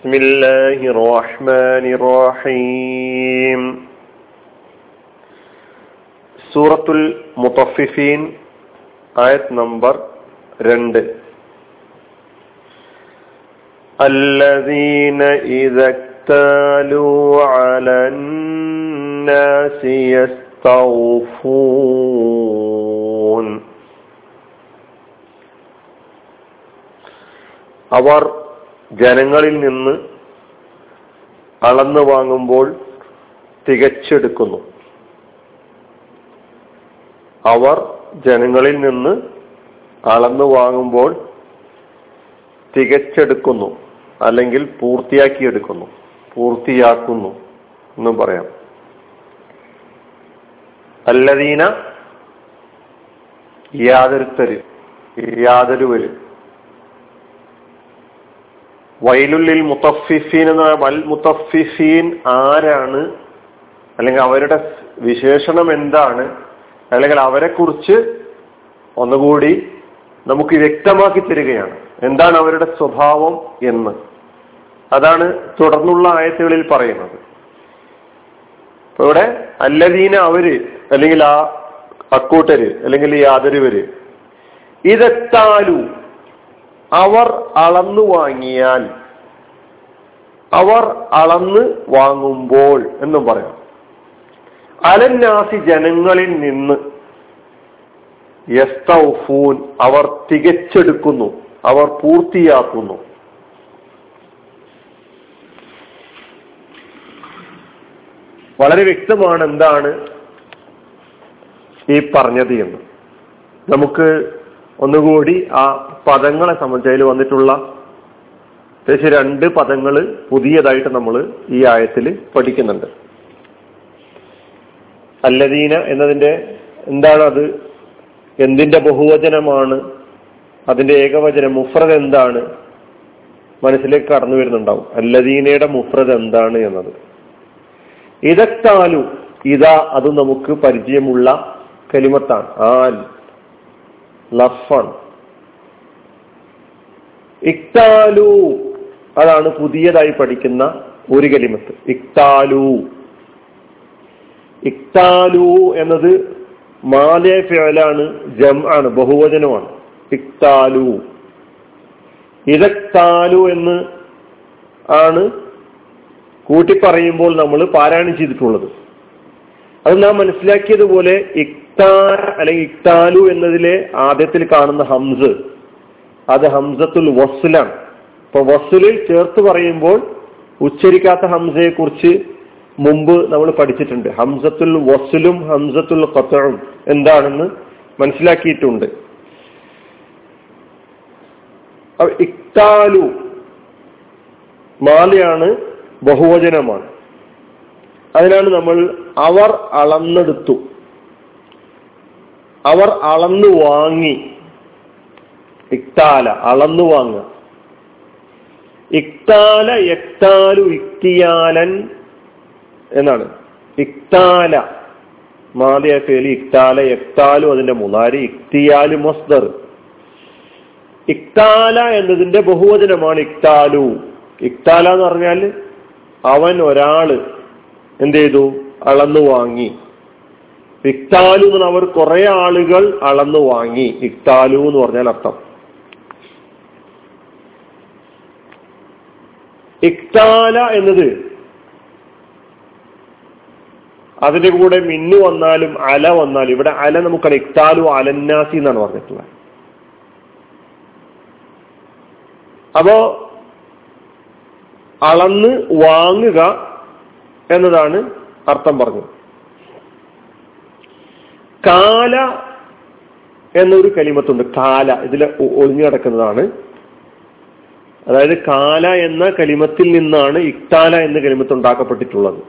بسم الله الرحمن الرحيم സൂറത്തുൽ മുത്തഫിഫീൻ ആയത് നമ്പർ രണ്ട് الذين إذا اكتالوا على الناس يستوفون അവർ ജനങ്ങളിൽ നിന്ന് അളന്നു വാങ്ങുമ്പോൾ തികച്ചെടുക്കുന്നു. അവർ ജനങ്ങളിൽ നിന്ന് അളന്നു വാങ്ങുമ്പോൾ തികച്ചെടുക്കുന്നു അല്ലെങ്കിൽ പൂർത്തിയാക്കിയെടുക്കുന്നു പൂർത്തിയാക്കുന്നു എന്നും പറയാം. അല്ലദീന യാതൊരുത്തര് യാതൊരുവര് വൈലുള്ളിൽ മുത്തഫിഫീൻ എന്ന് മൽ മുത്തഫിഫീൻ ആരാണ്? അല്ലെങ്കിൽ അവരുടെ വിശേഷണം എന്താണ്? അല്ലെങ്കിൽ അവരെ കുറിച്ച് ഒന്നുകൂടി നമുക്ക് വ്യക്തമാക്കി തരികയാണ്. എന്താണ് അവരുടെ സ്വഭാവം എന്ന്. അതാണ് തുടർന്നുള്ള ആയത്തുകളിൽ പറയുന്നത്. ഇവിടെ അല്ലദീന അവർ അല്ലെങ്കിൽ ആ അക്കൂട്ടര് അല്ലെങ്കിൽ ഈ ആദരവര് ഇതെത്താലു അവർ അളന്നു വാങ്ങിയാൽ അവർ അളന്ന് വാങ്ങുമ്പോൾ എന്നും പറയാം. അലന്നാസി ജനങ്ങളിൽ നിന്ന് യസ്തൗഫൂൻ അവർ തികച്ചെടുക്കുന്നു അവർ പൂർത്തിയാക്കുന്നു. വളരെ വ്യക്തമാണ് എന്താണ് ഈ പറഞ്ഞത് എന്ന്. നമുക്ക് ഒന്നുകൂടി ആ പദങ്ങളെ സംബന്ധിച്ച് വന്നിട്ടുള്ള ഏകദേശം രണ്ട് പദങ്ങൾ പുതിയതായിട്ട് നമ്മൾ ഈ ആയത്തിൽ പഠിക്കുന്നുണ്ട്. അല്ലദീന എന്നതിന്റെ എന്താണ് അത്? എന്തിന്റെ ബഹുവചനമാണ്? അതിന്റെ ഏകവചനം മുഫ്രദ് എന്താണ്? മനസ്സിലേക്ക് കടന്നു വരുന്നുണ്ടാവും. അല്ലദീനയുടെ മുഫ്രദ് എന്താണ് എന്നത്. ഇതക്താലു ഇതാ അത് നമുക്ക് പരിചയമുള്ള കലിമത്താണ്. ആൽ ലഫാണ് ഇക്താലു. അതാണ് പുതിയതായി പഠിക്കുന്ന ഒരു കലിമത്ത്. ഇക്താലു. ഇക്താലു എന്നത് മാലേ ഫിയലാണ് ജം ആണ് ബഹുവചനമാണ്. ഇക്താലു. ഇതക്താലു എന്ന് ആണ് കൂട്ടിപ്പറയുമ്പോൾ നമ്മൾ പാരായണം ചെയ്തിട്ടുള്ളത്. അത് നാം മനസ്സിലാക്കിയതുപോലെ ഇക്താ അല്ലെങ്കിൽ ഇക്താലു എന്നതിലെ ആദ്യത്തിൽ കാണുന്ന ഹംസ് അത് ഹംസത്തുൽ വസ്ലാണ്. ഇപ്പൊ വസുലിൽ ചേർത്ത് പറയുമ്പോൾ ഉച്ചരിക്കാത്ത ഹംസയെ കുറിച്ച് മുമ്പ് നമ്മൾ പഠിച്ചിട്ടുണ്ട്. ഹംസത്തുൽ വസുലും ഹംസത്തുൽ ഖത്തറും എന്താണെന്ന് മനസ്സിലാക്കിയിട്ടുണ്ട്. ഇക്താലു മാലയാണ് ബഹുവചനമാണ്. അതിനാണ് നമ്മൾ അവർ അളന്നെടുത്തു. അവർ അളന്നു വാങ്ങി. ഇക്താല അളന്നു വാങ്ങുക. ഇക്താല എക്താലു ഇക്തിയാലൻ എന്നാണ്. ഇക്താല. മാതിയ ഫേലി ഇക്താല യക്താലു അതിന്റെ മുതാരി ഇക്തിയാലു മസ്ദർ. ഇക്താല എന്നതിന്റെ ബഹുവചനമാണ് ഇക്താലു. ഇക്താല എന്ന് പറഞ്ഞാൽ അവൻ ഒരാൾ എന്ത് ചെയ്തു? അളന്നു വാങ്ങി. ഇക്താലു എന്ന് അവർ കുറെ ആളുകൾ അളന്നു വാങ്ങി. ഇക്താലു എന്ന് പറഞ്ഞാൽ അർത്ഥം. ഇക്താല എന്നത് അതിന്റെ കൂടെ മിന്നു വന്നാലും അല വന്നാലും ഇവിടെ അല നമുക്കറിയാം ഇക്താലു അലന്നാസി എന്നാണ് പറഞ്ഞിട്ടുള്ളത്. അപ്പോ അളന്ന് വാങ്ങുക എന്നതാണ് അർത്ഥം പറഞ്ഞത്. കാല എന്നൊരു കലിമത്തുണ്ട് കാല ഇതിൽ ഒളിഞ്ഞു കിടക്കുന്നതാണ് അതായത് കാല എന്ന കലിമത്തിൽ നിന്നാണ് ഇക്താല എന്ന കലിമത്ത് ഉണ്ടാക്കപ്പെട്ടിട്ടുള്ളത്.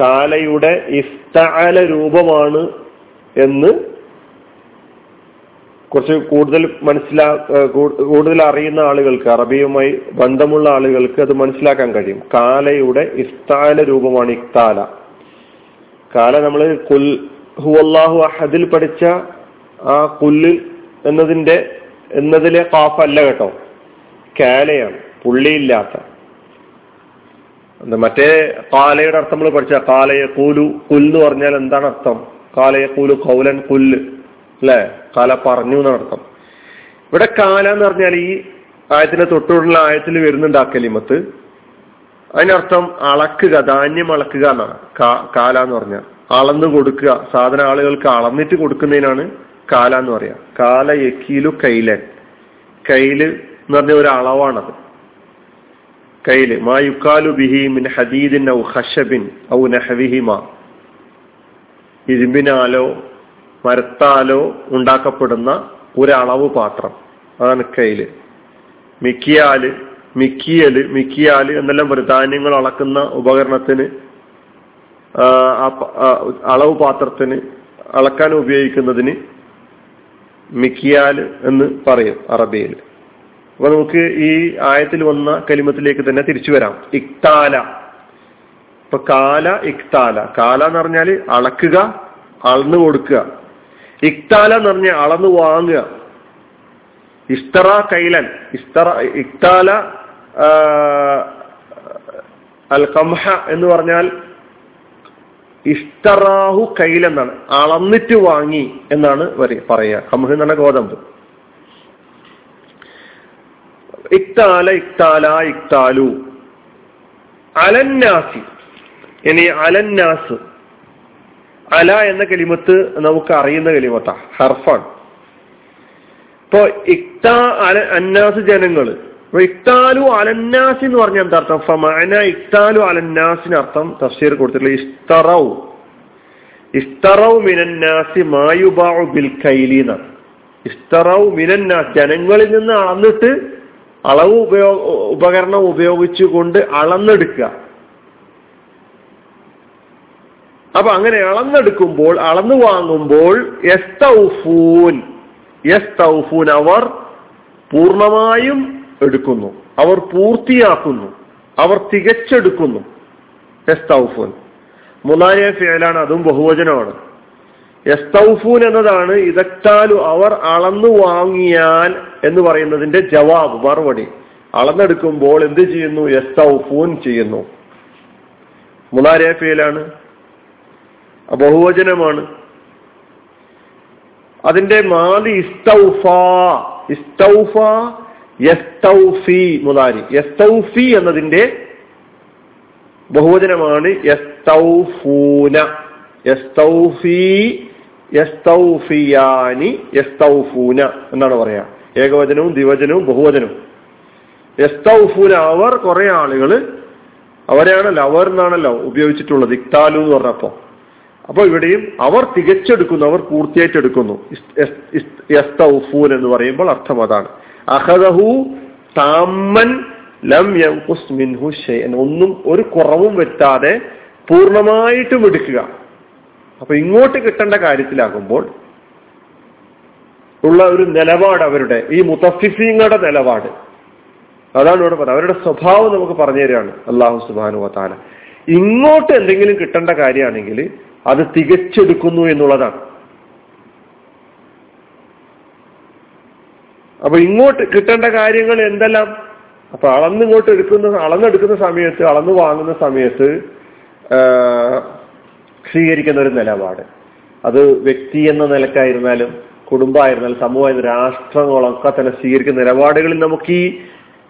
കാലയുടെ ഇഫ്താല രൂപമാണ് എന്ന് കുറച്ച് കൂടുതൽ മനസ്സിലാ കൂടുതൽ അറിയുന്ന ആളുകൾക്ക് അറബിയുമായി ബന്ധമുള്ള ആളുകൾക്ക് അത് മനസ്സിലാക്കാൻ കഴിയും. കാലയുടെ ഇഫ്താല രൂപമാണ് ഇക്താല. കാല നമ്മൾ കുൽ ഹുവല്ലാഹു അഹദിൽ പഠിച്ച ആ കുല്ല് എന്നതിന്റെ എന്നതിലെ കാഫ് അല്ല കേട്ടോ. കാലയാണ് പുള്ളിയില്ലാത്ത. മറ്റേ കാലയുടെ അർത്ഥം നമ്മൾ പഠിച്ച കാലയെ കൂലു കുല്ല് പറഞ്ഞാൽ എന്താണ് അർത്ഥം? കാലയെ കൂലു കൗലൻ കുല്ല് അല്ലെ? കാല പറഞ്ഞു എന്നാണ് അർത്ഥം. ഇവിടെ കാല എന്ന് പറഞ്ഞാൽ ഈ ആയത്തിന്റെ തൊട്ടുള്ള ആയത്തിൽ വരുന്നുണ്ട് ആ കലിമത്ത്. അതിനർത്ഥം അളക്കുക ധാന്യം അളക്കുക എന്നാണ്. കാല എന്ന് പറഞ്ഞാൽ. അളന്നു കൊടുക്കുക സാധന ആളുകൾക്ക് അളന്നിട്ട് കൊടുക്കുന്നതിനാണ് കാല എന്ന് പറയാ. കാല യക്കീലു കൈലൻ. കയ്യിൽ എന്ന് പറഞ്ഞ ഒരു അളവാണത്. കയ്യിൽ മായുക്കാലു ബിഹി മിൻ ഹദീദിൻ ഔ ഹഷബിൻ ഔ നഹവിഹിമ. ഇരുമ്പിനാലോ മരത്താലോ ഉണ്ടാക്കപ്പെടുന്ന ഒരളവ് പാത്രം. അതാണ് കയ്യിൽ മിക്കിയാൽ മിക്കിയൽ മിക്കിയാൽ എന്നെല്ലാം പറയും. ധാന്യങ്ങൾ അളക്കുന്ന ഉപകരണത്തിന് അളവ് പാത്രത്തിന് അളക്കാൻ ഉപയോഗിക്കുന്നതിന് മിക്കിയാൽ എന്ന് പറയും അറബിയിൽ. അപ്പൊ നമുക്ക് ഈ ആയത്തിൽ വന്ന കലിമത്തിലേക്ക് തന്നെ തിരിച്ചു വരാം. ഇക്താല. ഇപ്പൊ കാല ഇക്താല. കാല എന്ന് പറഞ്ഞാൽ അളക്കുക അളന്നു കൊടുക്കുക. ഇക്താല എന്ന് പറഞ്ഞാൽ അളന്ന് വാങ്ങുക. ഇസ്തറ കൈലൻ. ഇസ്തറ ഇക്താല അൽ കംഹ എന്ന് പറഞ്ഞാൽ ഇസ്തറാഹു കൈലെന്നാണ് അളന്നിട്ട് വാങ്ങി എന്നാണ് പറയുക. കംഹ എന്ന് പറഞ്ഞ ഗോതമ്പ്. ഇക്താല ഇക്താല ഇക്താലു. അലന്നാസി. ഇനി അലന്നാസ്. അല എന്ന കലിമത്ത് നമുക്ക് അറിയുന്ന കലിമത്താ ഹർഫാണ്. ഇപ്പൊ ഇക്താ അല അന്നാസ് ജനങ്ങൾ. അപ്പൊ ഇക്താലു അലന്നാസ് എന്ന് പറഞ്ഞ എന്താ അർത്ഥം? ഫമാന ഇക്താലു അലന്നാസിന് അർത്ഥം തഫ്സീർ കൊടുത്തിട്ടുള്ള ഇസ്തറൗ ഇസ്തറൗ മിനന്നാസി മായുബാഉ ബിൽ കൈലി എന്നാണ്. ഇസ്തറൗ മിനന്നാസ് ജനങ്ങളിൽ നിന്ന് അളന്നിട്ട് അളവ് ഉപയോഗ ഉപകരണം ഉപയോഗിച്ചുകൊണ്ട് അളന്നെടുക്കുക. അപ്പൊ അങ്ങനെ അളന്നെടുക്കുമ്പോൾ അളന്നു വാങ്ങുമ്പോൾ യസ്തൗഫൂൻ യസ്തൗഫൂൻ അവർ പൂർണമായും എടുക്കുന്നു. അവർ പൂർത്തിയാക്കുന്നു. അവർ തികച്ചെടുക്കുന്നു. യസ്തൗഫൂൻ. മുലാരിയ ഫിയലാണ് അതും ബഹുവചനമാണ്. യസ്തൗഫൂൻ എന്നതാണ് ഇതക്താലു അവർ അളന്നു വാങ്ങിയാൽ എന്ന് പറയുന്നതിന്റെ ജവാബ് മറുപടി. അളന്നെടുക്കുമ്പോൾ എന്ത് ചെയ്യുന്നു? യസ്തൗഫൂൻ ചെയ്യുന്നു. മുനാരേഫയിലാണ് ഫിയലാണ് ബഹുവചനമാണ്. അതിന്റെ മാലി ഇസ്തൗഫ. ഇസ്തൗഫ യസ്തൗഫി മുതാരി. യസ്തൗഫി എന്നതിന്റെ ബഹുവചനമാണ് യസ്തൗഫൂന. യസ്തൗഫി യസ്തൗഫിയാനി യസ്തൗഫൂന എന്നാണ് പറയാ. ഏകവചനവും ദ്വിവചനവും ബഹുവചനവും. എസ്തൗഫുന അവർ കുറെ ആളുകൾ അവരെയാണല്ലോ അവർ എന്നാണല്ലോ ഉപയോഗിച്ചിട്ടുള്ളത് ഇക്താലു എന്ന് പറഞ്ഞപ്പോ. അപ്പൊ ഇവിടെയും അവർ തികച്ചെടുക്കുന്നു അവർ പൂർത്തിയായിട്ടെടുക്കുന്നു. എസ്തൗഫൂൻ എന്ന് പറയുമ്പോൾ അർത്ഥം അതാണ്. അഹദഹു താമൻ ലം ഒന്നും ഒരു കുറവും വെട്ടാതെ പൂർണമായിട്ടും എടുക്കുക. അപ്പൊ ഇങ്ങോട്ട് കിട്ടേണ്ട കാര്യത്തിലാകുമ്പോൾ ഉള്ള ഒരു നിലപാട് അവരുടെ. ഈ മുത്തഫിഫീങ്ങളുടെ നിലപാട്. അതാണ് ഇവിടെ പറയുന്നത് അവരുടെ സ്വഭാവം നമുക്ക് പറഞ്ഞു തരികയാണ് അള്ളാഹു സുബാനു താല ഇങ്ങോട്ട് എന്തെങ്കിലും കിട്ടേണ്ട കാര്യമാണെങ്കിൽ അത് തികച്ചെടുക്കുന്നു എന്നുള്ളതാണ്. അപ്പൊ ഇങ്ങോട്ട് കിട്ടേണ്ട കാര്യങ്ങൾ എന്തെല്ലാം? അപ്പൊ അളന്നിങ്ങോട്ട് എടുക്കുന്ന അളന്നെടുക്കുന്ന സമയത്ത് അളന്നു വാങ്ങുന്ന സമയത്ത് സ്വീകരിക്കുന്ന ഒരു നിലപാട്. അത് വ്യക്തി എന്ന നിലക്കായിരുന്നാലും കുടുംബമായിരുന്നാലും സമൂഹമായിരുന്ന രാഷ്ട്രങ്ങളൊക്കെ തന്നെ സ്വീകരിക്കുന്ന നിലപാടുകളിൽ നമുക്ക് ഈ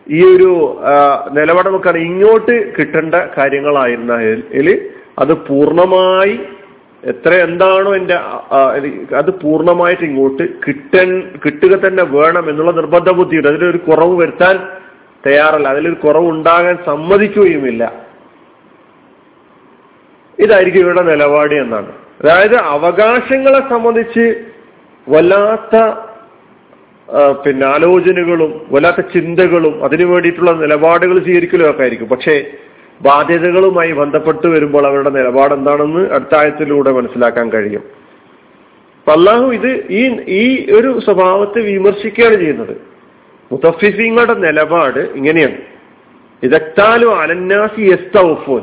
ഈ ഒരു നിലപാട് നമുക്കാണ് ഇങ്ങോട്ട് കിട്ടേണ്ട കാര്യങ്ങളായിരുന്നെങ്കിൽ അത് പൂർണമായി എത്ര എന്താണോ എന്റെ അത് പൂർണമായിട്ട് ഇങ്ങോട്ട് കിട്ടൻ കിട്ടുക തന്നെ വേണം എന്നുള്ള നിർബന്ധ ബുദ്ധിയുണ്ട്. അതിലൊരു കുറവ് വരുത്താൻ തയ്യാറല്ല. അതിലൊരു കുറവ് ഉണ്ടാകാൻ സമ്മതിക്കുകയുമില്ല. ഇതായിരിക്കും ഇവരുടെ നിലപാട് എന്നാണ്. അതായത് അവകാശങ്ങളെ സംബന്ധിച്ച് വല്ലാത്ത പിന്നെ ആലോചനകളും വല്ലാത്ത ചിന്തകളും അതിനു വേണ്ടിയിട്ടുള്ള നിലപാടുകൾ സ്വീകരിക്കലും ഒക്കെ ആയിരിക്കും. പക്ഷേ ബാധ്യതകളുമായി ബന്ധപ്പെട്ട് വരുമ്പോൾ അവരുടെ നിലപാട് എന്താണെന്ന് അടുത്തായത്തിലൂടെ മനസ്സിലാക്കാൻ കഴിയും. അള്ളാഹു ഇത് ഈ ഈ ഒരു സ്വഭാവത്തെ വിമർശിക്കുകയാണ് ചെയ്യുന്നത്. മുത്തഫിഫിങ്ങളുടെ നിലപാട് ഇങ്ങനെയാണ്. ഇതെത്താലും അലന്നാസി എസ്തൗഫോൻ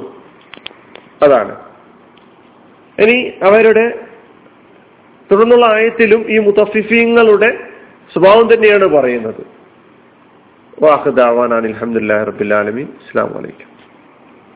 അതാണ്. ഇനി അവരുടെ തുടർന്നുള്ള ആയത്തിലും ഈ മുത്തഫിഫീങ്ങളുടെ സ്വഭാവം തന്നെയാണ് പറയുന്നത്. വാഹ് ദാവാൻ അലഹമുല്ലാ റബിലാലമി അസ്സാം വലൈക്കും